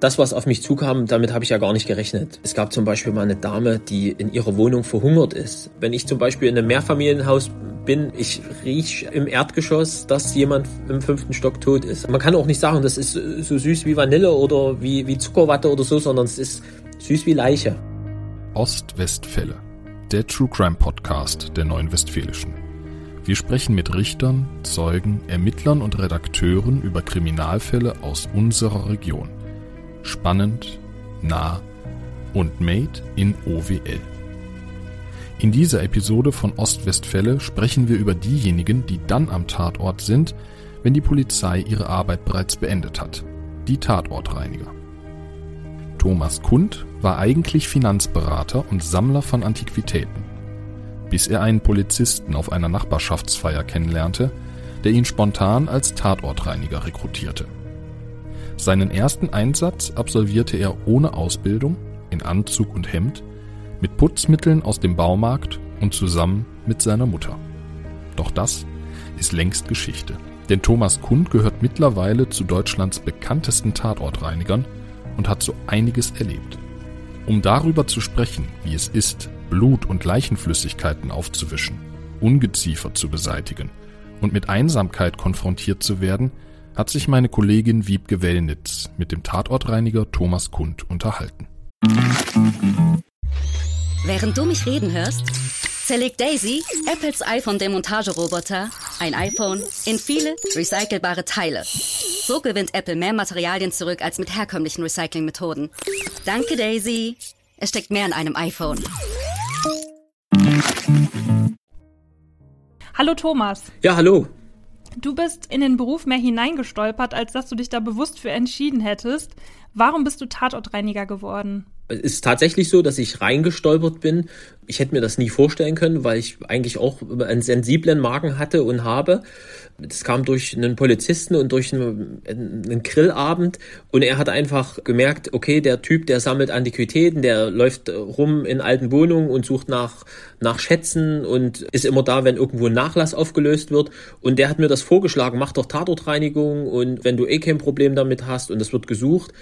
Das, was auf mich zukam, damit habe ich ja gar nicht gerechnet. Es gab zum Beispiel mal eine Dame, die in ihrer Wohnung verhungert ist. Wenn ich zum Beispiel in einem Mehrfamilienhaus bin, ich riech im Erdgeschoss, dass jemand im fünften Stock tot ist. Man kann auch nicht sagen, das ist so süß wie Vanille oder wie, wie Zuckerwatte oder so, sondern es ist süß wie Leiche. Ostwestfälle, der True Crime Podcast der Neuen Westfälischen. Wir sprechen mit Richtern, Zeugen, Ermittlern und Redakteuren über Kriminalfälle aus unserer Region spannend, nah und made in OWL. In dieser Episode von Ostwestfälle sprechen wir über diejenigen, die dann am Tatort sind, wenn die Polizei ihre Arbeit bereits beendet hat. Die Tatortreiniger. Thomas Kund war eigentlich Finanzberater und Sammler von Antiquitäten, bis er einen Polizisten auf einer Nachbarschaftsfeier kennenlernte, der ihn spontan als Tatortreiniger rekrutierte. Seinen ersten Einsatz absolvierte er ohne Ausbildung, in Anzug und Hemd, mit Putzmitteln aus dem Baumarkt und zusammen mit seiner Mutter. Doch das ist längst Geschichte. Denn Thomas Kund gehört mittlerweile zu Deutschlands bekanntesten Tatortreinigern und hat so einiges erlebt. Um darüber zu sprechen, wie es ist, Blut und Leichenflüssigkeiten aufzuwischen, Ungeziefer zu beseitigen und mit Einsamkeit konfrontiert zu werden, hat sich meine Kollegin Wiebke Wellnitz mit dem Tatortreiniger Thomas Kund unterhalten. Während du mich reden hörst, zerlegt Daisy, Apples iPhone-Demontageroboter, ein iPhone in viele recycelbare Teile. So gewinnt Apple mehr Materialien zurück als mit herkömmlichen Recyclingmethoden. Danke, Daisy. Es steckt mehr in einem iPhone. Hallo Thomas. Ja, hallo. Du bist in den Beruf mehr hineingestolpert, als dass du dich da bewusst für entschieden hättest. Warum bist du Tatortreiniger geworden? Es ist tatsächlich so, dass ich reingestolpert bin. Ich hätte mir das nie vorstellen können, weil ich eigentlich auch einen sensiblen Magen hatte und habe. Das kam durch einen Polizisten und durch einen, Grillabend und er hat einfach gemerkt, okay, der Typ, der sammelt Antiquitäten, der läuft rum in alten Wohnungen und sucht nach, nach Schätzen und ist immer da, wenn irgendwo ein Nachlass aufgelöst wird. Und der hat mir das vorgeschlagen, mach doch Tatortreinigung und wenn du eh kein Problem damit hast und es wird gesucht,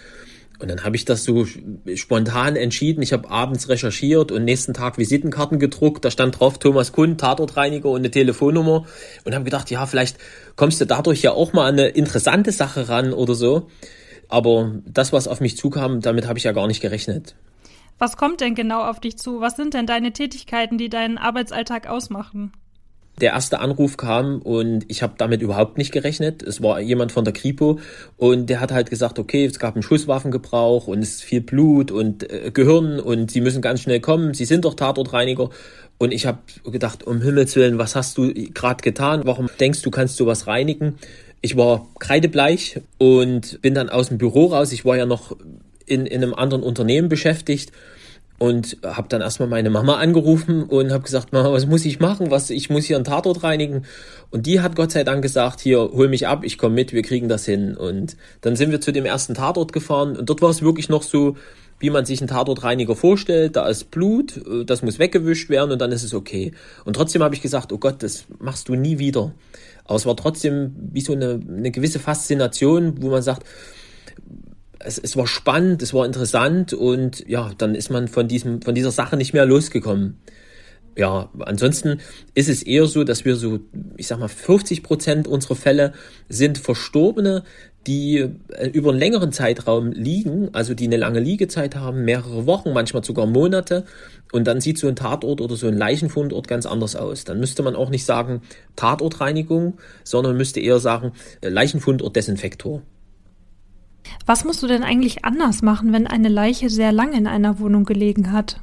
und dann habe ich das so spontan entschieden. Ich habe abends recherchiert und nächsten Tag Visitenkarten gedruckt. Da stand drauf Thomas Kund, Tatortreiniger und eine Telefonnummer. Und habe gedacht, ja, vielleicht kommst du dadurch ja auch mal an eine interessante Sache ran oder so. Aber das, was auf mich zukam, damit habe ich ja gar nicht gerechnet. Was kommt denn genau auf dich zu? Was sind denn deine Tätigkeiten, die deinen Arbeitsalltag ausmachen? Der erste Anruf kam und ich habe damit überhaupt nicht gerechnet. Es war jemand von der Kripo und der hat halt gesagt, okay, es gab einen Schusswaffengebrauch und es ist viel Blut und äh, Gehirn und sie müssen ganz schnell kommen. Sie sind doch Tatortreiniger. Und ich habe gedacht, um Himmels Willen, was hast du gerade getan? Warum denkst du, kannst du was reinigen? Ich war kreidebleich und bin dann aus dem Büro raus. Ich war ja noch in, in einem anderen Unternehmen beschäftigt und habe dann erstmal meine Mama angerufen und habe gesagt, Mama, was muss ich machen? Was ich muss hier einen Tatort reinigen und die hat Gott sei Dank gesagt, hier hol mich ab, ich komme mit, wir kriegen das hin und dann sind wir zu dem ersten Tatort gefahren und dort war es wirklich noch so, wie man sich einen Tatortreiniger vorstellt, da ist Blut, das muss weggewischt werden und dann ist es okay. Und trotzdem habe ich gesagt, oh Gott, das machst du nie wieder. Aber es war trotzdem wie so eine, eine gewisse Faszination, wo man sagt, es, es war spannend, es war interessant und ja, dann ist man von diesem, von dieser Sache nicht mehr losgekommen. Ja, ansonsten ist es eher so, dass wir so, ich sag mal, 50 Prozent unserer Fälle sind Verstorbene, die äh, über einen längeren Zeitraum liegen, also die eine lange Liegezeit haben, mehrere Wochen, manchmal sogar Monate. Und dann sieht so ein Tatort oder so ein Leichenfundort ganz anders aus. Dann müsste man auch nicht sagen Tatortreinigung, sondern müsste eher sagen äh, Leichenfundort Desinfektor. Was musst du denn eigentlich anders machen, wenn eine Leiche sehr lange in einer Wohnung gelegen hat?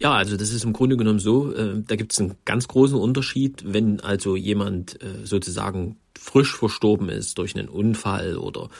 Ja, also das ist im Grunde genommen so, äh, da gibt es einen ganz großen Unterschied, wenn also jemand äh, sozusagen frisch verstorben ist durch einen Unfall oder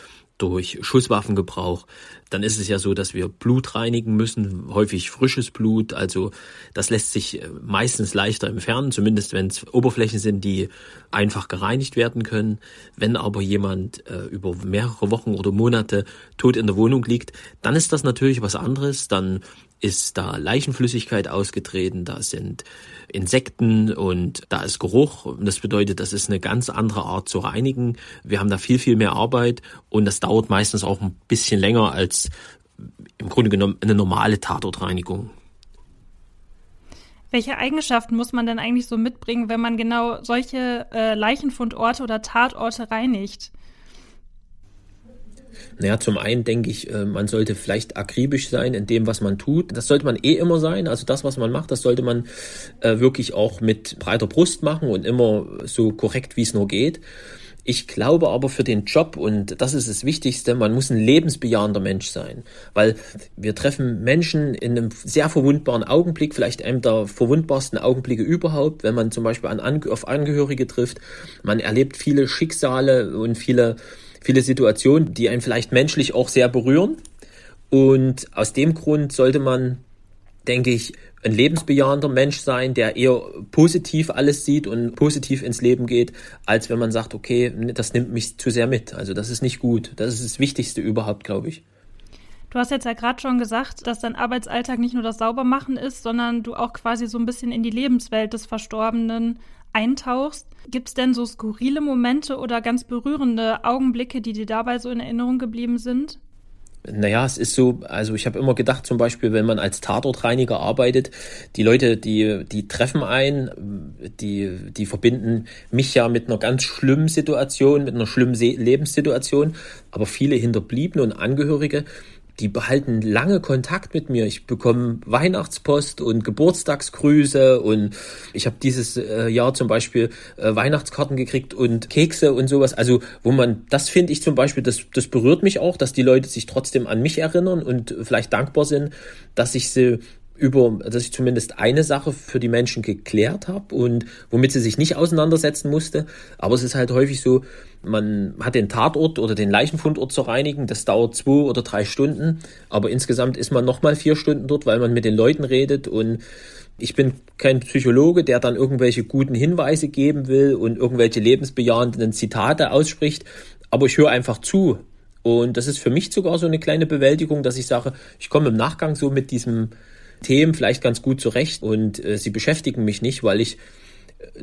durch Schusswaffengebrauch, dann ist es ja so, dass wir Blut reinigen müssen, häufig frisches Blut. Also das lässt sich äh, meistens leichter entfernen, zumindest wenn es Oberflächen sind, die einfach gereinigt werden können. Wenn aber jemand äh, über mehrere Wochen oder Monate tot in der Wohnung liegt, dann ist das natürlich was anderes. Dann ist da Leichenflüssigkeit ausgetreten, da sind Insekten und da ist Geruch. Das bedeutet, das ist eine ganz andere Art zu reinigen. Wir haben da viel, viel mehr Arbeit und das dauert meistens auch ein bisschen länger als im Grunde genommen eine normale Tatortreinigung. Welche Eigenschaften muss man denn eigentlich so mitbringen, wenn man genau solche äh, Leichenfundorte oder Tatorte reinigt? Naja, zum einen denke ich, äh, man sollte vielleicht akribisch sein in dem, was man tut. Das sollte man eh immer sein. Also das, was man macht, das sollte man äh, wirklich auch mit breiter Brust machen und immer so korrekt, wie es nur geht. Ich glaube aber für den Job, und das ist das Wichtigste, man muss ein lebensbejahender Mensch sein. Weil wir treffen Menschen in einem sehr verwundbaren Augenblick, vielleicht einem der verwundbarsten Augenblicke überhaupt, wenn man zum Beispiel an, auf Angehörige trifft. Man erlebt viele Schicksale und viele, viele Situationen, die einen vielleicht menschlich auch sehr berühren. Und aus dem Grund sollte man denke ich, ein lebensbejahender Mensch sein, der eher positiv alles sieht und positiv ins Leben geht, als wenn man sagt, okay, das nimmt mich zu sehr mit. Also das ist nicht gut. Das ist das Wichtigste überhaupt, glaube ich. Du hast jetzt ja gerade schon gesagt, dass dein Arbeitsalltag nicht nur das Saubermachen ist, sondern du auch quasi so ein bisschen in die Lebenswelt des Verstorbenen eintauchst. Gibt es denn so skurrile Momente oder ganz berührende Augenblicke, die dir dabei so in Erinnerung geblieben sind? Naja, es ist so, also ich habe immer gedacht, zum Beispiel, wenn man als Tatortreiniger arbeitet, die Leute, die, die treffen ein, die, die verbinden mich ja mit einer ganz schlimmen Situation, mit einer schlimmen Lebenssituation, aber viele Hinterbliebene und Angehörige, die behalten lange Kontakt mit mir. Ich bekomme Weihnachtspost und Geburtstagsgrüße und ich habe dieses äh, Jahr zum Beispiel äh, Weihnachtskarten gekriegt und Kekse und sowas. Also wo man, das finde ich zum Beispiel, das, das berührt mich auch, dass die Leute sich trotzdem an mich erinnern und vielleicht dankbar sind, dass ich sie über, dass ich zumindest eine Sache für die Menschen geklärt habe und womit sie sich nicht auseinandersetzen musste. Aber es ist halt häufig so, man hat den Tatort oder den Leichenfundort zu reinigen. Das dauert zwei oder drei Stunden. Aber insgesamt ist man nochmal vier Stunden dort, weil man mit den Leuten redet und ich bin kein Psychologe, der dann irgendwelche guten Hinweise geben will und irgendwelche lebensbejahenden Zitate ausspricht, aber ich höre einfach zu. Und das ist für mich sogar so eine kleine Bewältigung, dass ich sage, ich komme im Nachgang so mit diesem Themen vielleicht ganz gut zurecht und äh, sie beschäftigen mich nicht, weil ich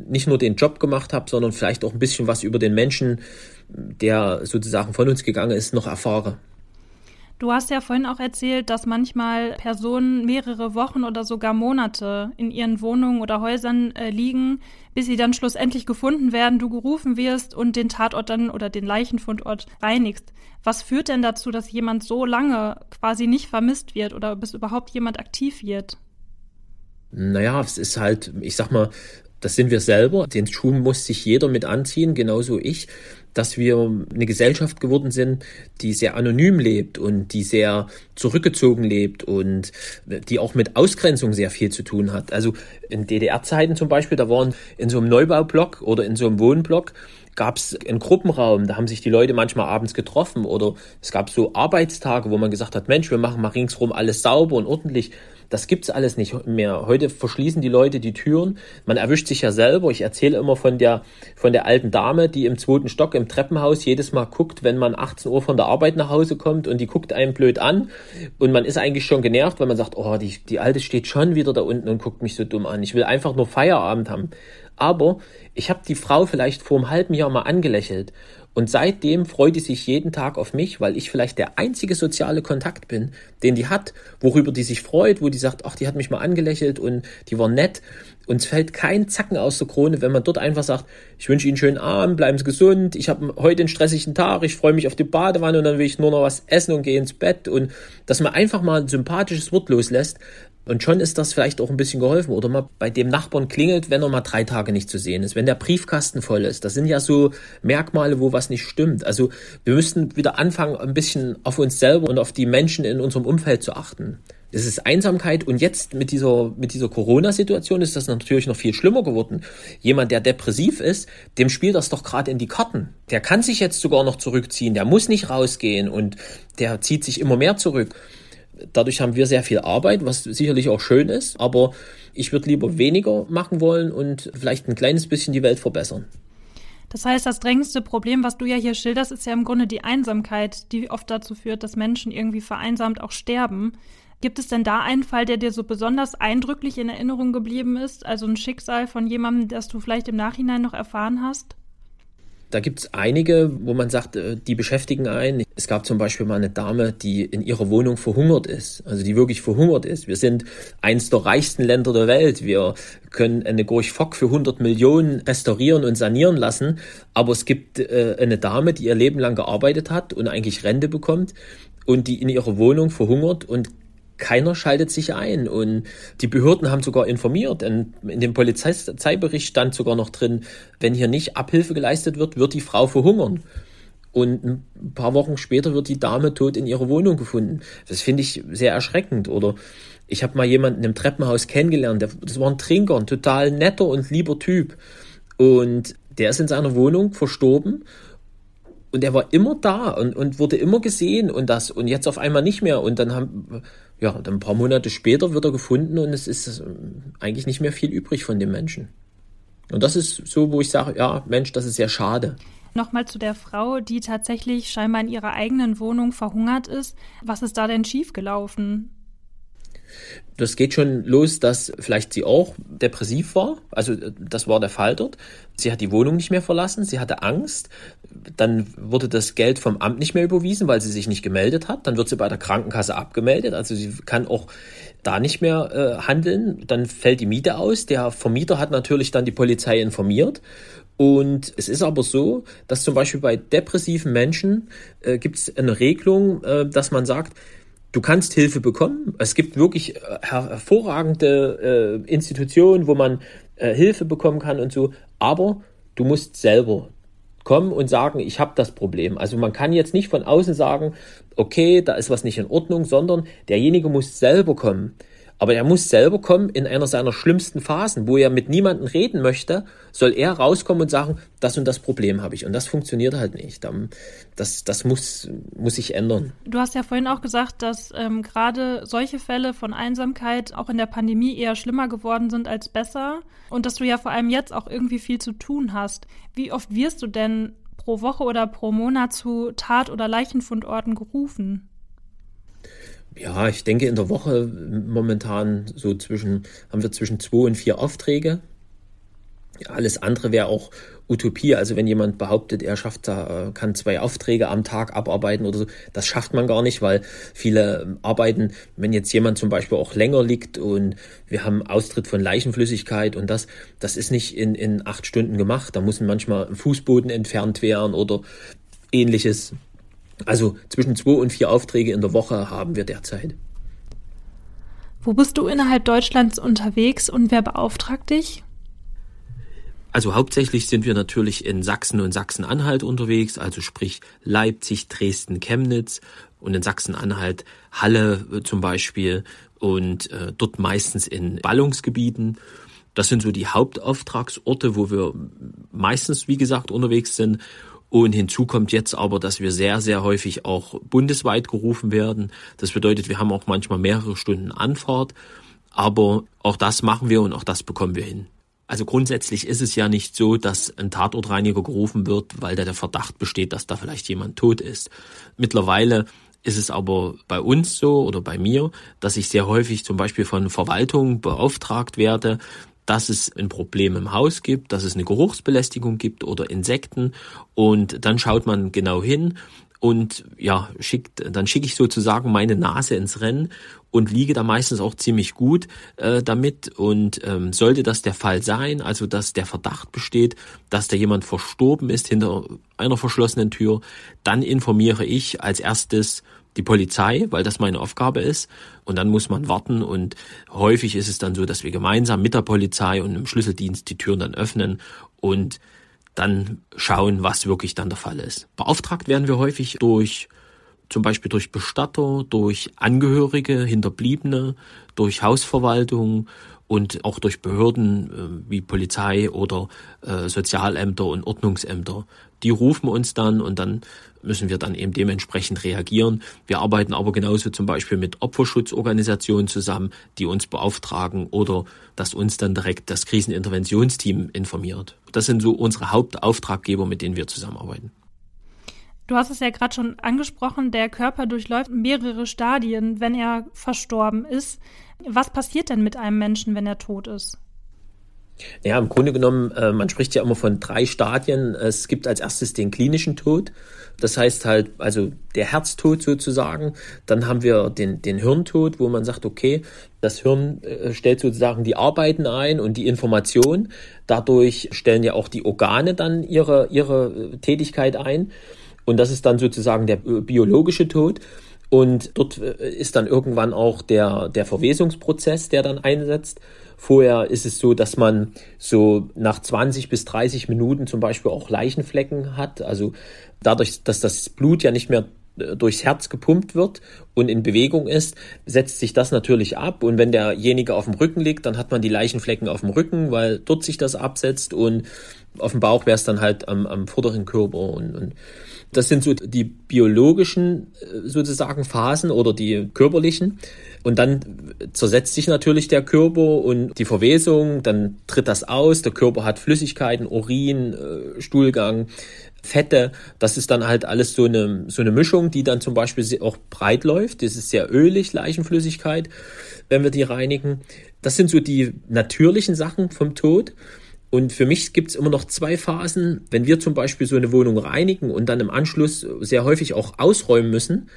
nicht nur den Job gemacht habe, sondern vielleicht auch ein bisschen was über den Menschen, der sozusagen von uns gegangen ist, noch erfahre. Du hast ja vorhin auch erzählt, dass manchmal Personen mehrere Wochen oder sogar Monate in ihren Wohnungen oder Häusern äh, liegen, bis sie dann schlussendlich gefunden werden, du gerufen wirst und den Tatort dann oder den Leichenfundort reinigst. Was führt denn dazu, dass jemand so lange quasi nicht vermisst wird oder bis überhaupt jemand aktiv wird? Naja, es ist halt, ich sag mal, das sind wir selber. Den Schuh muss sich jeder mit anziehen, genauso ich dass wir eine Gesellschaft geworden sind, die sehr anonym lebt und die sehr zurückgezogen lebt und die auch mit Ausgrenzung sehr viel zu tun hat. Also in DDR-Zeiten zum Beispiel, da waren in so einem Neubaublock oder in so einem Wohnblock gab es einen Gruppenraum, da haben sich die Leute manchmal abends getroffen oder es gab so Arbeitstage, wo man gesagt hat, Mensch, wir machen mal ringsrum alles sauber und ordentlich. Das gibt's alles nicht mehr. Heute verschließen die Leute die Türen. Man erwischt sich ja selber. Ich erzähle immer von der, von der alten Dame, die im zweiten Stock im Treppenhaus jedes Mal guckt, wenn man 18 Uhr von der Arbeit nach Hause kommt und die guckt einen blöd an und man ist eigentlich schon genervt, weil man sagt, oh, die, die alte steht schon wieder da unten und guckt mich so dumm an. Ich will einfach nur Feierabend haben. Aber ich habe die Frau vielleicht vor einem halben Jahr mal angelächelt und seitdem freut die sich jeden Tag auf mich, weil ich vielleicht der einzige soziale Kontakt bin, den die hat, worüber die sich freut, wo die sagt, ach, die hat mich mal angelächelt und die war nett. Uns fällt kein Zacken aus der Krone, wenn man dort einfach sagt, ich wünsche Ihnen einen schönen Abend, bleiben Sie gesund, ich habe heute einen stressigen Tag, ich freue mich auf die Badewanne und dann will ich nur noch was essen und gehe ins Bett und dass man einfach mal ein sympathisches Wort loslässt, und schon ist das vielleicht auch ein bisschen geholfen. Oder mal bei dem Nachbarn klingelt, wenn er mal drei Tage nicht zu sehen ist, wenn der Briefkasten voll ist. Das sind ja so Merkmale, wo was nicht stimmt. Also wir müssten wieder anfangen, ein bisschen auf uns selber und auf die Menschen in unserem Umfeld zu achten. Es ist Einsamkeit und jetzt mit dieser, mit dieser Corona-Situation ist das natürlich noch viel schlimmer geworden. Jemand, der depressiv ist, dem spielt das doch gerade in die Karten. Der kann sich jetzt sogar noch zurückziehen, der muss nicht rausgehen und der zieht sich immer mehr zurück. Dadurch haben wir sehr viel Arbeit, was sicherlich auch schön ist, aber ich würde lieber weniger machen wollen und vielleicht ein kleines bisschen die Welt verbessern. Das heißt, das drängendste Problem, was du ja hier schilderst, ist ja im Grunde die Einsamkeit, die oft dazu führt, dass Menschen irgendwie vereinsamt auch sterben. Gibt es denn da einen Fall, der dir so besonders eindrücklich in Erinnerung geblieben ist? Also ein Schicksal von jemandem, das du vielleicht im Nachhinein noch erfahren hast? Da gibt es einige, wo man sagt, äh, die beschäftigen einen. Es gab zum Beispiel mal eine Dame, die in ihrer Wohnung verhungert ist, also die wirklich verhungert ist. Wir sind eins der reichsten Länder der Welt. Wir können eine Gorch Fock für 100 Millionen restaurieren und sanieren lassen. Aber es gibt äh, eine Dame, die ihr Leben lang gearbeitet hat und eigentlich Rente bekommt und die in ihrer Wohnung verhungert und keiner schaltet sich ein und die Behörden haben sogar informiert. In, in dem Polizeibericht stand sogar noch drin, wenn hier nicht Abhilfe geleistet wird, wird die Frau verhungern. Und ein paar Wochen später wird die Dame tot in ihrer Wohnung gefunden. Das finde ich sehr erschreckend. Oder ich habe mal jemanden im Treppenhaus kennengelernt, der, das war ein Trinker, ein total netter und lieber Typ. Und der ist in seiner Wohnung verstorben und er war immer da und, und wurde immer gesehen und das und jetzt auf einmal nicht mehr und dann haben ja dann ein paar Monate später wird er gefunden und es ist ähm, eigentlich nicht mehr viel übrig von dem Menschen und das ist so wo ich sage ja Mensch das ist sehr schade Nochmal zu der Frau, die tatsächlich scheinbar in ihrer eigenen Wohnung verhungert ist. Was ist da denn schiefgelaufen? Das geht schon los, dass vielleicht sie auch depressiv war. Also das war der Fall dort. Sie hat die Wohnung nicht mehr verlassen, sie hatte Angst. Dann wurde das Geld vom Amt nicht mehr überwiesen, weil sie sich nicht gemeldet hat. Dann wird sie bei der Krankenkasse abgemeldet. Also sie kann auch da nicht mehr äh, handeln. Dann fällt die Miete aus. Der Vermieter hat natürlich dann die Polizei informiert. Und es ist aber so, dass zum Beispiel bei depressiven Menschen äh, gibt es eine Regelung, äh, dass man sagt, Du kannst Hilfe bekommen. Es gibt wirklich äh, hervorragende äh, Institutionen, wo man äh, Hilfe bekommen kann und so. Aber du musst selber kommen und sagen, ich habe das Problem. Also man kann jetzt nicht von außen sagen, okay, da ist was nicht in Ordnung, sondern derjenige muss selber kommen. Aber er muss selber kommen in einer seiner schlimmsten Phasen, wo er mit niemandem reden möchte, soll er rauskommen und sagen, das und das Problem habe ich. Und das funktioniert halt nicht. Das, das muss, muss sich ändern. Du hast ja vorhin auch gesagt, dass ähm, gerade solche Fälle von Einsamkeit auch in der Pandemie eher schlimmer geworden sind als besser. Und dass du ja vor allem jetzt auch irgendwie viel zu tun hast. Wie oft wirst du denn pro Woche oder pro Monat zu Tat- oder Leichenfundorten gerufen? Ja, ich denke in der Woche momentan so zwischen, haben wir zwischen zwei und vier Aufträge. Alles andere wäre auch Utopie. Also wenn jemand behauptet, er schafft da, kann zwei Aufträge am Tag abarbeiten oder so, das schafft man gar nicht, weil viele arbeiten, wenn jetzt jemand zum Beispiel auch länger liegt und wir haben Austritt von Leichenflüssigkeit und das, das ist nicht in, in acht Stunden gemacht. Da muss manchmal Fußboden entfernt werden oder ähnliches. Also zwischen zwei und vier Aufträge in der Woche haben wir derzeit. Wo bist du innerhalb Deutschlands unterwegs und wer beauftragt dich? Also hauptsächlich sind wir natürlich in Sachsen und Sachsen-Anhalt unterwegs, also sprich Leipzig, Dresden, Chemnitz und in Sachsen-Anhalt Halle äh, zum Beispiel und äh, dort meistens in Ballungsgebieten. Das sind so die Hauptauftragsorte, wo wir meistens, wie gesagt, unterwegs sind. Und hinzu kommt jetzt aber, dass wir sehr, sehr häufig auch bundesweit gerufen werden. Das bedeutet, wir haben auch manchmal mehrere Stunden Anfahrt. Aber auch das machen wir und auch das bekommen wir hin. Also grundsätzlich ist es ja nicht so, dass ein Tatortreiniger gerufen wird, weil da der Verdacht besteht, dass da vielleicht jemand tot ist. Mittlerweile ist es aber bei uns so oder bei mir, dass ich sehr häufig zum Beispiel von Verwaltung beauftragt werde, dass es ein Problem im Haus gibt, dass es eine Geruchsbelästigung gibt oder Insekten und dann schaut man genau hin und ja, schickt, dann schicke ich sozusagen meine Nase ins Rennen und liege da meistens auch ziemlich gut äh, damit. Und ähm, sollte das der Fall sein, also dass der Verdacht besteht, dass da jemand verstorben ist hinter einer verschlossenen Tür, dann informiere ich als erstes die Polizei, weil das meine Aufgabe ist. Und dann muss man warten. Und häufig ist es dann so, dass wir gemeinsam mit der Polizei und im Schlüsseldienst die Türen dann öffnen und dann schauen, was wirklich dann der Fall ist. Beauftragt werden wir häufig durch zum Beispiel durch Bestatter, durch Angehörige, Hinterbliebene, durch Hausverwaltung und auch durch Behörden äh, wie Polizei oder äh, Sozialämter und Ordnungsämter. Die rufen uns dann und dann müssen wir dann eben dementsprechend reagieren. Wir arbeiten aber genauso zum Beispiel mit Opferschutzorganisationen zusammen, die uns beauftragen oder dass uns dann direkt das Kriseninterventionsteam informiert. Das sind so unsere Hauptauftraggeber, mit denen wir zusammenarbeiten. Du hast es ja gerade schon angesprochen, der Körper durchläuft mehrere Stadien, wenn er verstorben ist. Was passiert denn mit einem Menschen, wenn er tot ist? Ja, im Grunde genommen, äh, man spricht ja immer von drei Stadien. Es gibt als erstes den klinischen Tod. Das heißt halt, also der Herztod sozusagen. Dann haben wir den, den Hirntod, wo man sagt, okay, das Hirn äh, stellt sozusagen die Arbeiten ein und die Information. Dadurch stellen ja auch die Organe dann ihre, ihre äh, Tätigkeit ein. Und das ist dann sozusagen der biologische Tod. Und dort äh, ist dann irgendwann auch der, der Verwesungsprozess, der dann einsetzt. Vorher ist es so, dass man so nach 20 bis 30 Minuten zum Beispiel auch Leichenflecken hat. Also dadurch, dass das Blut ja nicht mehr äh, durchs Herz gepumpt wird und in Bewegung ist, setzt sich das natürlich ab. Und wenn derjenige auf dem Rücken liegt, dann hat man die Leichenflecken auf dem Rücken, weil dort sich das absetzt. Und auf dem Bauch wäre es dann halt am, am vorderen Körper. Und, und das sind so die biologischen äh, sozusagen Phasen oder die körperlichen. Und dann zersetzt sich natürlich der Körper und die Verwesung, dann tritt das aus, der Körper hat Flüssigkeiten, Urin, äh, Stuhlgang, Fette, das ist dann halt alles so eine, so eine Mischung, die dann zum Beispiel auch breit läuft. Das ist sehr ölig, Leichenflüssigkeit, wenn wir die reinigen. Das sind so die natürlichen Sachen vom Tod. Und für mich gibt es immer noch zwei Phasen. Wenn wir zum Beispiel so eine Wohnung reinigen und dann im Anschluss sehr häufig auch ausräumen müssen,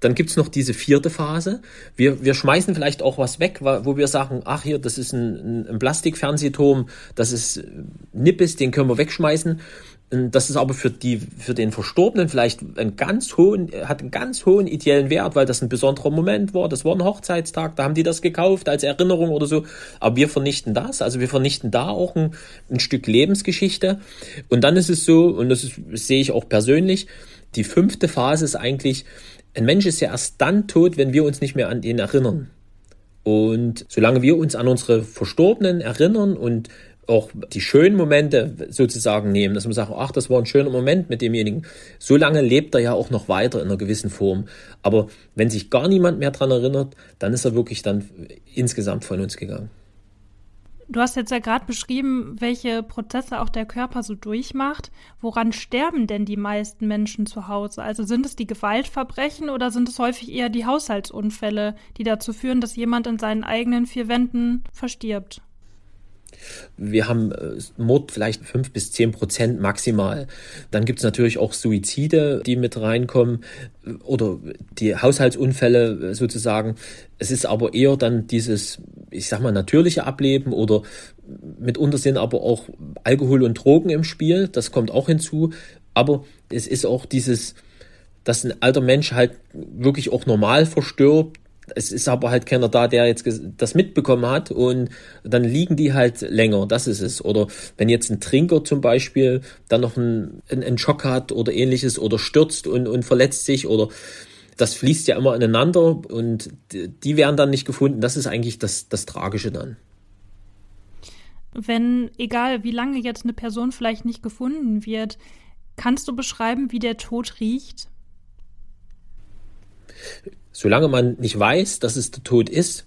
dann gibt's noch diese vierte Phase. Wir, wir schmeißen vielleicht auch was weg, wo wir sagen, ach hier, das ist ein, ein Plastikfernsehturm, das ist Nippes, den können wir wegschmeißen. Das ist aber für die, für den Verstorbenen vielleicht einen ganz hohen, hat einen ganz hohen ideellen Wert, weil das ein besonderer Moment war. Das war ein Hochzeitstag, da haben die das gekauft als Erinnerung oder so. Aber wir vernichten das, also wir vernichten da auch ein, ein Stück Lebensgeschichte. Und dann ist es so, und das, ist, das sehe ich auch persönlich, die fünfte Phase ist eigentlich, ein Mensch ist ja erst dann tot, wenn wir uns nicht mehr an ihn erinnern. Und solange wir uns an unsere Verstorbenen erinnern und auch die schönen Momente sozusagen nehmen, dass man sagt, ach, das war ein schöner Moment mit demjenigen. So lange lebt er ja auch noch weiter in einer gewissen Form. Aber wenn sich gar niemand mehr dran erinnert, dann ist er wirklich dann insgesamt von uns gegangen. Du hast jetzt ja gerade beschrieben, welche Prozesse auch der Körper so durchmacht. Woran sterben denn die meisten Menschen zu Hause? Also sind es die Gewaltverbrechen oder sind es häufig eher die Haushaltsunfälle, die dazu führen, dass jemand in seinen eigenen vier Wänden verstirbt? Wir haben äh, Mord vielleicht fünf bis zehn Prozent maximal. Dann gibt es natürlich auch Suizide, die mit reinkommen oder die Haushaltsunfälle äh, sozusagen. Es ist aber eher dann dieses, ich sag mal, natürliche Ableben oder mitunter sind aber auch Alkohol und Drogen im Spiel. Das kommt auch hinzu. Aber es ist auch dieses, dass ein alter Mensch halt wirklich auch normal verstirbt, es ist aber halt keiner da, der jetzt das mitbekommen hat und dann liegen die halt länger, das ist es. Oder wenn jetzt ein Trinker zum Beispiel dann noch einen, einen Schock hat oder ähnliches oder stürzt und, und verletzt sich oder das fließt ja immer ineinander und die werden dann nicht gefunden. Das ist eigentlich das, das Tragische dann. Wenn, egal wie lange jetzt eine Person vielleicht nicht gefunden wird, kannst du beschreiben, wie der Tod riecht? Solange man nicht weiß, dass es der Tod ist,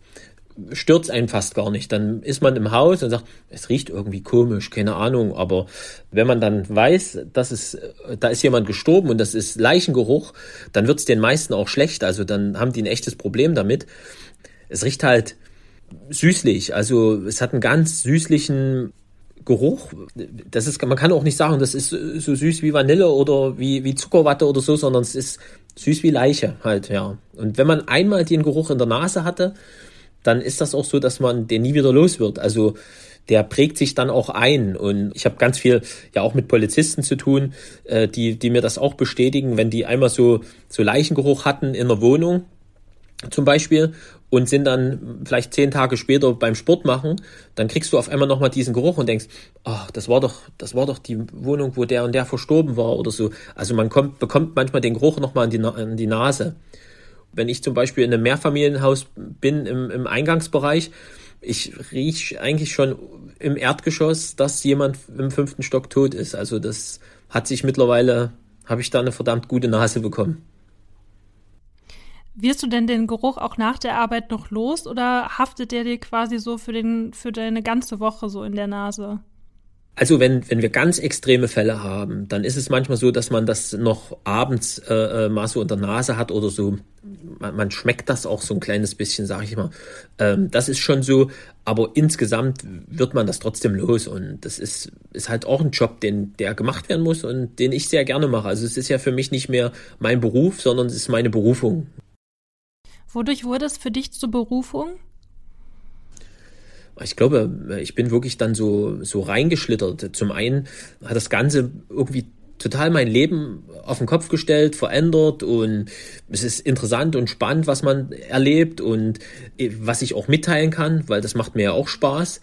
stört einen fast gar nicht. Dann ist man im Haus und sagt, es riecht irgendwie komisch, keine Ahnung. Aber wenn man dann weiß, dass es, da ist jemand gestorben und das ist Leichengeruch, dann wird es den meisten auch schlecht. Also dann haben die ein echtes Problem damit. Es riecht halt süßlich. Also es hat einen ganz süßlichen Geruch. Das ist, man kann auch nicht sagen, das ist so süß wie Vanille oder wie, wie Zuckerwatte oder so, sondern es ist süß wie Leiche halt, ja. Und wenn man einmal den Geruch in der Nase hatte, dann ist das auch so, dass man den nie wieder los wird. Also der prägt sich dann auch ein. Und ich habe ganz viel ja auch mit Polizisten zu tun, äh, die, die mir das auch bestätigen, wenn die einmal so, so Leichengeruch hatten in der Wohnung zum Beispiel und sind dann vielleicht zehn Tage später beim Sport machen, dann kriegst du auf einmal nochmal diesen Geruch und denkst, ach, das war doch, das war doch die Wohnung, wo der und der verstorben war oder so. Also man kommt, bekommt manchmal den Geruch nochmal in die, in die Nase. Wenn ich zum Beispiel in einem Mehrfamilienhaus bin im, im Eingangsbereich, ich riech eigentlich schon im Erdgeschoss, dass jemand im fünften Stock tot ist. Also das hat sich mittlerweile, habe ich da eine verdammt gute Nase bekommen. Wirst du denn den Geruch auch nach der Arbeit noch los oder haftet der dir quasi so für, den, für deine ganze Woche so in der Nase? Also wenn, wenn wir ganz extreme Fälle haben, dann ist es manchmal so, dass man das noch abends äh, äh mal so in der Nase hat oder so. Man, man schmeckt das auch so ein kleines bisschen, sage ich mal. Ähm, das ist schon so, aber insgesamt wird man das trotzdem los und das ist, ist halt auch ein Job, den, der gemacht werden muss und den ich sehr gerne mache. Also es ist ja für mich nicht mehr mein Beruf, sondern es ist meine Berufung. Wodurch wurde es für dich zur Berufung? ich glaube, ich bin wirklich dann so, so reingeschlittert. Zum einen hat das Ganze irgendwie total mein Leben auf den Kopf gestellt, verändert und es ist interessant und spannend, was man erlebt und äh, was ich auch mitteilen kann, weil das macht mir ja auch Spaß.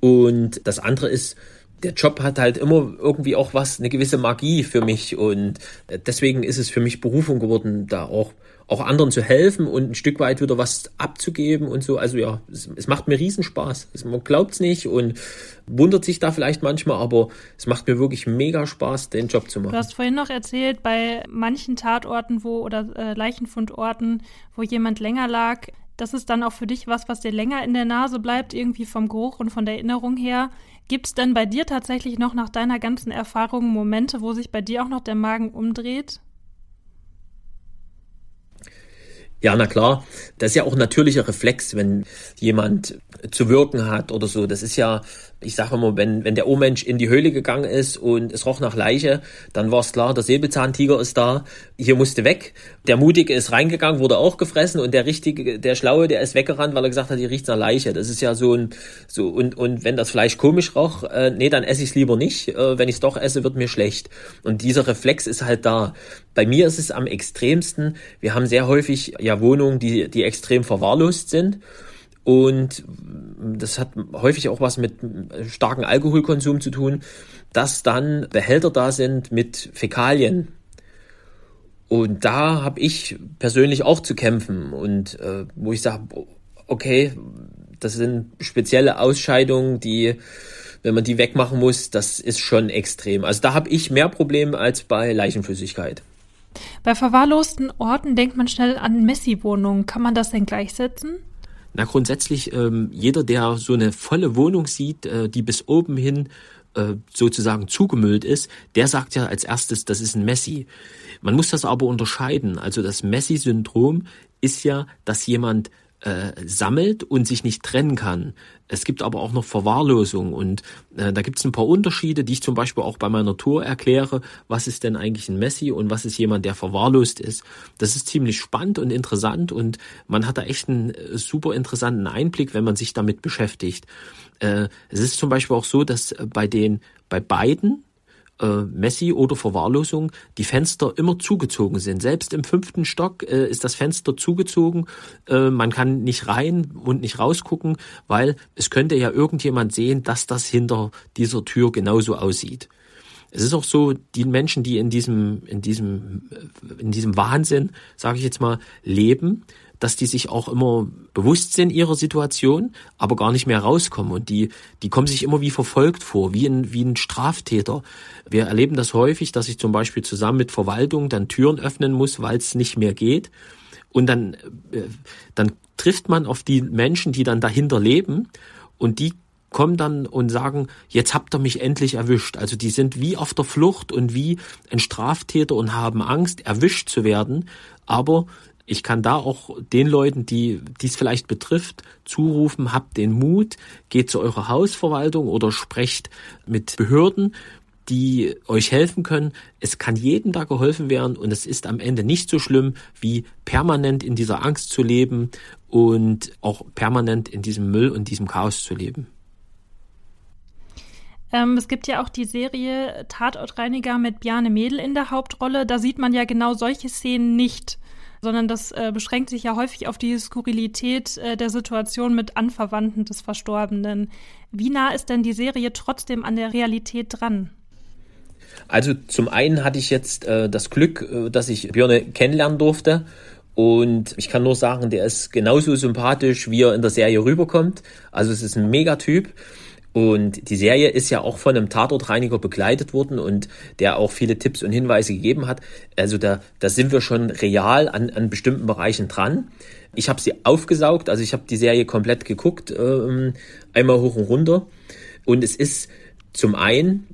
Und das andere ist, der Job hat halt immer irgendwie auch was, eine gewisse Magie für mich und äh, deswegen ist es für mich Berufung geworden, da auch auch anderen zu helfen und ein Stück weit wieder was abzugeben und so. Also ja, es, es macht mir Riesenspaß. Es, man glaubt's nicht und wundert sich da vielleicht manchmal, aber es macht mir wirklich mega Spaß, den Job zu machen. Du hast vorhin noch erzählt, bei manchen Tatorten, wo oder äh, Leichenfundorten, wo jemand länger lag, das ist dann auch für dich was, was dir länger in der Nase bleibt, irgendwie vom Geruch und von der Erinnerung her. Gibt es denn bei dir tatsächlich noch nach deiner ganzen Erfahrung Momente, wo sich bei dir auch noch der Magen umdreht? Ja, na klar. Das ist ja auch ein natürlicher Reflex, wenn jemand zu wirken hat oder so. Das ist ja ich sage immer, wenn, wenn der Urmensch in die Höhle gegangen ist und es roch nach Leiche, dann war es klar, der Säbelzahntiger ist da, hier musste weg. Der Mutige ist reingegangen, wurde auch gefressen und der Richtige, der Schlaue, der ist weggerannt, weil er gesagt hat, hier riecht nach Leiche. Das ist ja so ein, so, und, und wenn das Fleisch komisch roch, äh, nee, dann esse ich es lieber nicht. Äh, wenn ich es doch esse, wird mir schlecht. Und dieser Reflex ist halt da. Bei mir ist es am extremsten, wir haben sehr häufig ja Wohnungen, die, die extrem verwahrlost sind. Und das hat häufig auch was mit starkem Alkoholkonsum zu tun, dass dann Behälter da sind mit Fäkalien. Und da habe ich persönlich auch zu kämpfen und äh, wo ich sage, okay, das sind spezielle Ausscheidungen, die, wenn man die wegmachen muss, das ist schon extrem. Also da habe ich mehr Probleme als bei Leichenflüssigkeit. Bei verwahrlosten Orten denkt man schnell an Messi-Wohnungen. Kann man das denn gleichsetzen? Na, grundsätzlich, ähm, jeder, der so eine volle Wohnung sieht, äh, die bis oben hin äh, sozusagen zugemüllt ist, der sagt ja als erstes, das ist ein Messi. Man muss das aber unterscheiden. Also das Messi-Syndrom ist ja, dass jemand äh, sammelt und sich nicht trennen kann. Es gibt aber auch noch Verwahrlosung und äh, da gibt es ein paar Unterschiede, die ich zum Beispiel auch bei meiner Tour erkläre. Was ist denn eigentlich ein Messi und was ist jemand, der verwahrlost ist? Das ist ziemlich spannend und interessant und man hat da echt einen äh, super interessanten Einblick, wenn man sich damit beschäftigt. Äh, es ist zum Beispiel auch so, dass bei den bei beiden äh, Messi oder Verwahrlosung die Fenster immer zugezogen sind. Selbst im fünften Stock äh, ist das Fenster zugezogen. Äh, man kann nicht rein und nicht rausgucken, weil es könnte ja irgendjemand sehen, dass das hinter dieser Tür genauso aussieht. Es ist auch so, die Menschen, die in diesem, in diesem, äh, in diesem Wahnsinn, sage ich jetzt mal, leben, dass die sich auch immer bewusst sind ihrer Situation, aber gar nicht mehr rauskommen. Und die, die kommen sich immer wie verfolgt vor, wie ein, wie ein Straftäter. Wir erleben das häufig, dass ich zum Beispiel zusammen mit Verwaltung dann Türen öffnen muss, weil es nicht mehr geht. Und dann, äh, dann trifft man auf die Menschen, die dann dahinter leben und die kommen dann und sagen, jetzt habt ihr mich endlich erwischt. Also die sind wie auf der Flucht und wie ein Straftäter und haben Angst, erwischt zu werden. Aber ich kann da auch den Leuten, die dies vielleicht betrifft, zurufen, habt den Mut, geht zu eurer Hausverwaltung oder sprecht mit Behörden, die euch helfen können. Es kann jedem da geholfen werden und es ist am Ende nicht so schlimm, wie permanent in dieser Angst zu leben und auch permanent in diesem Müll und diesem Chaos zu leben. Ähm, es gibt ja auch die Serie Tatortreiniger mit Bjarne Mädel in der Hauptrolle. Da sieht man ja genau solche Szenen nicht sondern das äh, beschränkt sich ja häufig auf die Skurrilität äh, der Situation mit Anverwandten des Verstorbenen. Wie nah ist denn die Serie trotzdem an der Realität dran? Also zum einen hatte ich jetzt äh, das Glück, äh, dass ich Björne kennenlernen durfte. Und ich kann nur sagen, der ist genauso sympathisch, wie er in der Serie rüberkommt. Also es ist ein Megatyp. Und die Serie ist ja auch von einem Tatortreiniger begleitet worden und der auch viele Tipps und Hinweise gegeben hat. Also da, da sind wir schon real an, an bestimmten Bereichen dran. Ich habe sie aufgesaugt, also ich habe die Serie komplett geguckt, ähm, einmal hoch und runter. Und es ist zum einen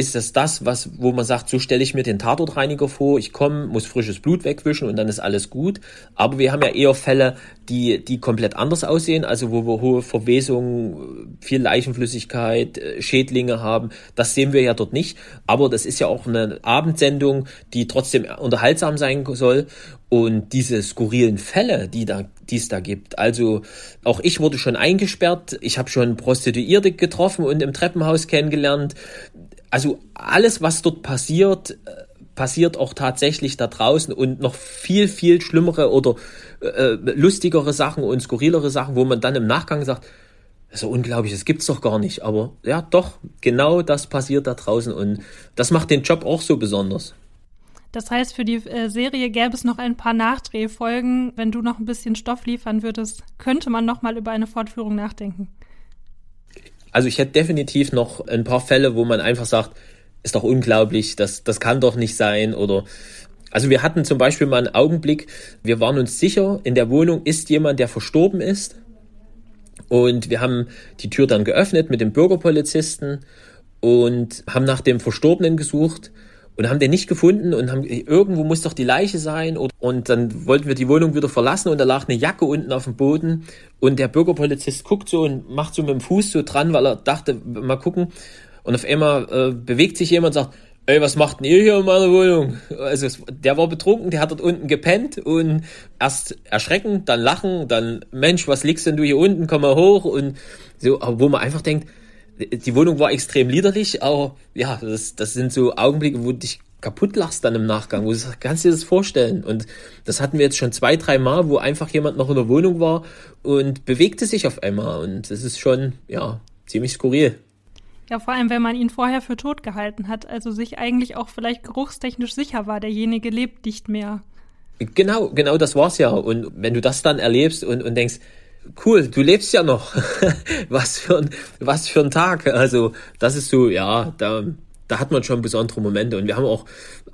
ist das das, was, wo man sagt, so stelle ich mir den Tatortreiniger vor, ich komme, muss frisches Blut wegwischen und dann ist alles gut. Aber wir haben ja eher Fälle, die, die komplett anders aussehen, also wo wir hohe Verwesungen, viel Leichenflüssigkeit, äh, Schädlinge haben. Das sehen wir ja dort nicht. Aber das ist ja auch eine Abendsendung, die trotzdem unterhaltsam sein soll. Und diese skurrilen Fälle, die da, die es da gibt. Also auch ich wurde schon eingesperrt. Ich habe schon Prostituierte getroffen und im Treppenhaus kennengelernt also alles, was dort passiert, äh, passiert auch tatsächlich da draußen und noch viel, viel schlimmere oder äh, lustigere Sachen und skurrilere Sachen, wo man dann im Nachgang sagt, so unglaublich, das gibt's doch gar nicht. Aber ja, doch, genau das passiert da draußen und das macht den Job auch so besonders. Das heißt, für die äh, Serie gäbe es noch ein paar Nachdrehfolgen. Wenn du noch ein bisschen Stoff liefern würdest, könnte man noch mal über eine Fortführung nachdenken. Also ich hätte definitiv noch ein paar Fälle, wo man einfach sagt, ist doch unglaublich, das, das kann doch nicht sein oder also wir hatten zum Beispiel mal einen Augenblick, wir waren uns sicher, in der Wohnung ist jemand, der verstorben ist. Und wir haben die Tür dann geöffnet mit dem Bürgerpolizisten und haben nach dem Verstorbenen gesucht und haben den nicht gefunden und haben irgendwo muss doch die Leiche sein und dann wollten wir die Wohnung wieder verlassen und da lag eine Jacke unten auf dem Boden und der Bürgerpolizist guckt so und macht so mit dem Fuß so dran, weil er dachte, mal gucken und auf einmal äh, bewegt sich jemand und sagt, ey, was macht denn ihr hier in meiner Wohnung? Also der war betrunken, der hat dort unten gepennt und erst erschrecken, dann lachen, dann Mensch, was liegst denn du hier unten, komm mal hoch und so, wo man einfach denkt, die Wohnung war extrem liederlich, aber ja, das, das sind so Augenblicke, wo dich kaputt lachst dann im Nachgang, wo du sagst, kannst dir das vorstellen? Und das hatten wir jetzt schon zwei, drei Mal, wo einfach jemand noch in der Wohnung war und bewegte sich auf einmal. Und das ist schon, ja, ziemlich skurril. Ja, vor allem, wenn man ihn vorher für tot gehalten hat, also sich eigentlich auch vielleicht geruchstechnisch sicher war, derjenige lebt nicht mehr. Genau, genau das war's ja. Und wenn du das dann erlebst und, und denkst, cool, du lebst ja noch. was für ein, was für ein Tag. Also, das ist so, ja, da, da hat man schon besondere Momente. Und wir haben auch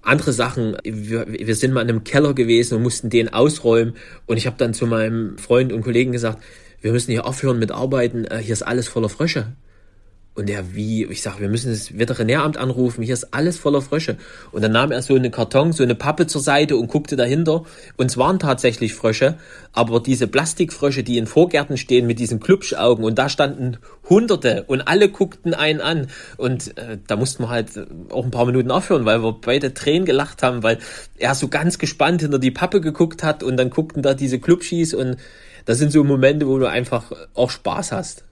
andere Sachen. Wir, wir sind mal in einem Keller gewesen und mussten den ausräumen. Und ich habe dann zu meinem Freund und Kollegen gesagt, wir müssen hier aufhören mit Arbeiten. Äh, hier ist alles voller Frösche. Und er, wie, ich sag, wir müssen das Veterinäramt anrufen, hier ist alles voller Frösche. Und dann nahm er so eine Karton, so eine Pappe zur Seite und guckte dahinter. Und es waren tatsächlich Frösche, aber diese Plastikfrösche, die in Vorgärten stehen mit diesen Klubschaugen und da standen Hunderte und alle guckten einen an. Und äh, da mussten wir halt auch ein paar Minuten aufhören, weil wir beide Tränen gelacht haben, weil er so ganz gespannt hinter die Pappe geguckt hat und dann guckten da diese Klubschis und das sind so Momente, wo du einfach auch Spaß hast.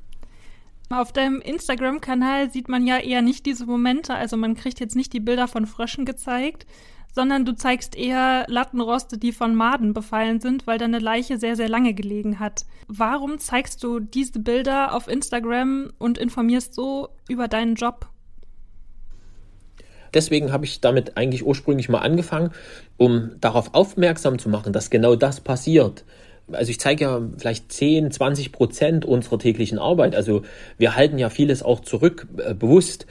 Auf deinem Instagram-Kanal sieht man ja eher nicht diese Momente, also man kriegt jetzt nicht die Bilder von Fröschen gezeigt, sondern du zeigst eher Lattenroste, die von Maden befallen sind, weil deine Leiche sehr, sehr lange gelegen hat. Warum zeigst du diese Bilder auf Instagram und informierst so über deinen Job? Deswegen habe ich damit eigentlich ursprünglich mal angefangen, um darauf aufmerksam zu machen, dass genau das passiert also ich zeige ja vielleicht 10, 20 Prozent unserer täglichen Arbeit. Also wir halten ja vieles auch zurück, äh, bewusst,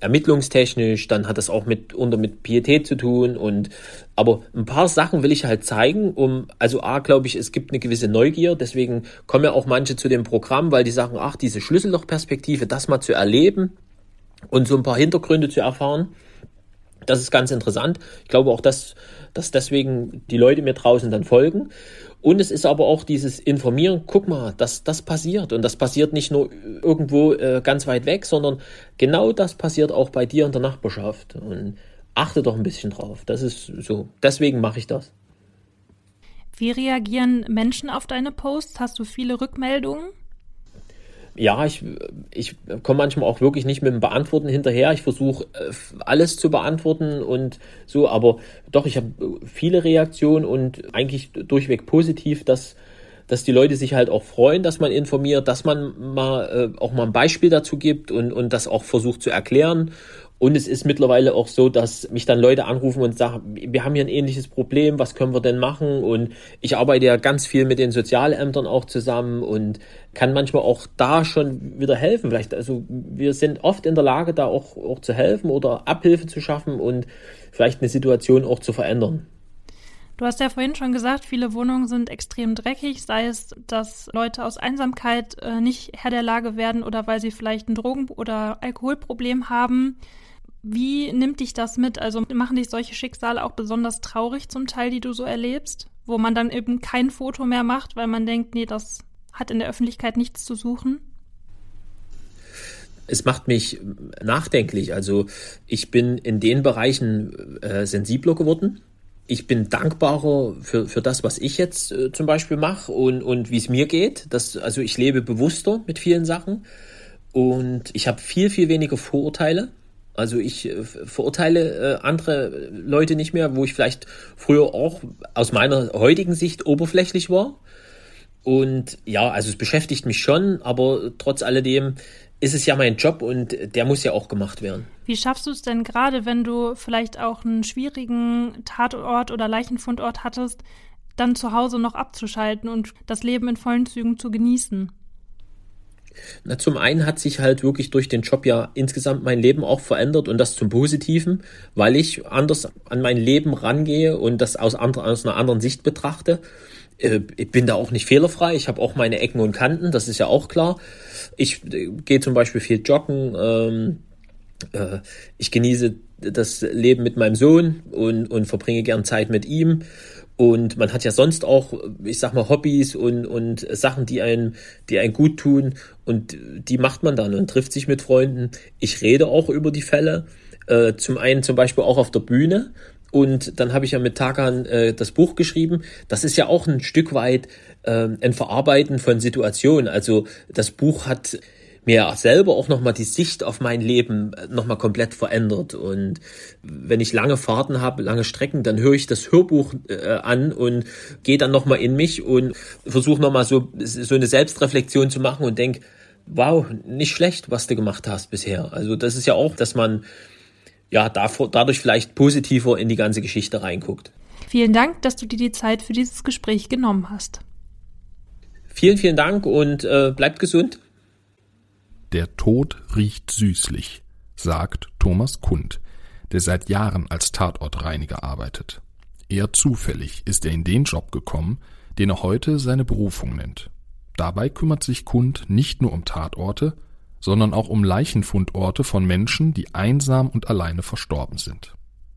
ermittlungstechnisch, dann hat das auch mit, unter mit Pietät zu tun und, aber ein paar Sachen will ich halt zeigen, um, also A, glaube ich, es gibt eine gewisse Neugier, deswegen kommen ja auch manche zu dem Programm, weil die sagen, ach, diese Schlüssellochperspektive, das mal zu erleben und so ein paar Hintergründe zu erfahren. Das ist ganz interessant. Ich glaube auch, dass, dass deswegen die Leute mir draußen dann folgen. Und es ist aber auch dieses Informieren, guck mal, dass das passiert. Und das passiert nicht nur irgendwo äh, ganz weit weg, sondern genau das passiert auch bei dir in der Nachbarschaft. Und achte doch ein bisschen drauf. Das ist so. Deswegen mache ich das. Wie reagieren Menschen auf deine Posts? Hast du viele Rückmeldungen? Ja, ich, ich komme manchmal auch wirklich nicht mit dem Beantworten hinterher. Ich versuche äh, alles zu beantworten und so, aber doch, ich habe viele Reaktionen und eigentlich durchweg positiv, dass, dass die Leute sich halt auch freuen, dass man informiert, dass man mal äh, auch mal ein Beispiel dazu gibt und, und das auch versucht zu erklären und es ist mittlerweile auch so, dass mich dann Leute anrufen und sagen, wir haben hier ein ähnliches Problem, was können wir denn machen? Und ich arbeite ja ganz viel mit den Sozialämtern auch zusammen und kann manchmal auch da schon wieder helfen. Vielleicht, also wir sind oft in der Lage, da auch, auch zu helfen oder Abhilfe zu schaffen und vielleicht eine Situation auch zu verändern. Du hast ja vorhin schon gesagt, viele Wohnungen sind extrem dreckig, sei es, dass Leute aus Einsamkeit äh, nicht Herr der Lage werden oder weil sie vielleicht ein Drogen- oder Alkoholproblem haben. Wie nimmt dich das mit? Also machen dich solche Schicksale auch besonders traurig zum Teil, die du so erlebst, wo man dann eben kein Foto mehr macht, weil man denkt, nee, das hat in der Öffentlichkeit nichts zu suchen? es macht mich nachdenklich. Also ich bin in den Bereichen äh, sensibler geworden. Ich bin dankbarer für, für das, was ich jetzt äh, zum Beispiel mache und, und wie es mir geht. Das, also ich lebe bewusster mit vielen Sachen und ich habe viel, viel weniger Vorurteile. Also ich äh, verurteile äh, andere Leute nicht mehr, wo ich vielleicht früher auch aus meiner heutigen Sicht oberflächlich war. Und ja, also es beschäftigt mich schon, aber trotz alledem ist es ja mein Job und der muss ja auch gemacht werden. Wie schaffst du es denn gerade, wenn du vielleicht auch einen schwierigen Tatort oder Leichenfundort hattest, dann zu Hause noch abzuschalten und das Leben in vollen Zügen zu genießen? Na, zum einen hat sich halt wirklich durch den Job ja insgesamt mein Leben auch verändert und das zum Positiven, weil ich anders an mein Leben rangehe und das aus, andre, aus einer anderen Sicht betrachte. Äh, ich bin da auch nicht fehlerfrei. Ich habe auch meine Ecken und Kanten, das ist ja auch klar. Ich äh, gehe zum Beispiel viel joggen. Ähm, äh, ich genieße das Leben mit meinem Sohn und, und verbringe gern Zeit mit ihm. Und man hat ja sonst auch, ich sag mal, Hobbys und, und Sachen, die einen, die einen gut tun. Und die macht man dann und trifft sich mit Freunden. Ich rede auch über die Fälle. Äh, zum einen zum Beispiel auch auf der Bühne. Und dann habe ich ja mit Takan äh, das Buch geschrieben. Das ist ja auch ein Stück weit äh, ein Verarbeiten von Situationen. Also das Buch hat mir selber auch nochmal die Sicht auf mein Leben äh, nochmal komplett verändert. Und wenn ich lange Fahrten habe, lange Strecken, dann höre ich das Hörbuch äh, an und gehe dann nochmal in mich und versuche nochmal so, so eine Selbstreflexion zu machen und denke, wow, nicht schlecht, was du gemacht hast bisher. Also das ist ja auch, dass man ja davor, dadurch vielleicht positiver in die ganze Geschichte reinguckt. Vielen Dank, dass du dir die Zeit für dieses Gespräch genommen hast. Vielen, vielen Dank und äh, bleibt gesund. Der Tod riecht süßlich, sagt Thomas Kund, der seit Jahren als Tatortreiniger arbeitet. Eher zufällig ist er in den Job gekommen, den er heute seine Berufung nennt. Dabei kümmert sich Kund nicht nur um Tatorte, sondern auch um Leichenfundorte von Menschen, die einsam und alleine verstorben sind.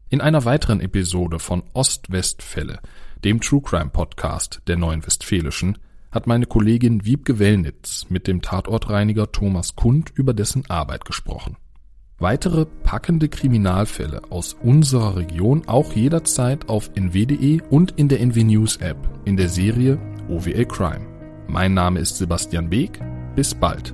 In einer weiteren Episode von Ost-West-Fälle, dem True Crime Podcast der Neuen Westfälischen, hat meine Kollegin Wiebke Wellnitz mit dem Tatortreiniger Thomas Kund über dessen Arbeit gesprochen. Weitere packende Kriminalfälle aus unserer Region auch jederzeit auf nw.de und in der NW News App in der Serie OWL Crime. Mein Name ist Sebastian Beek. Bis bald.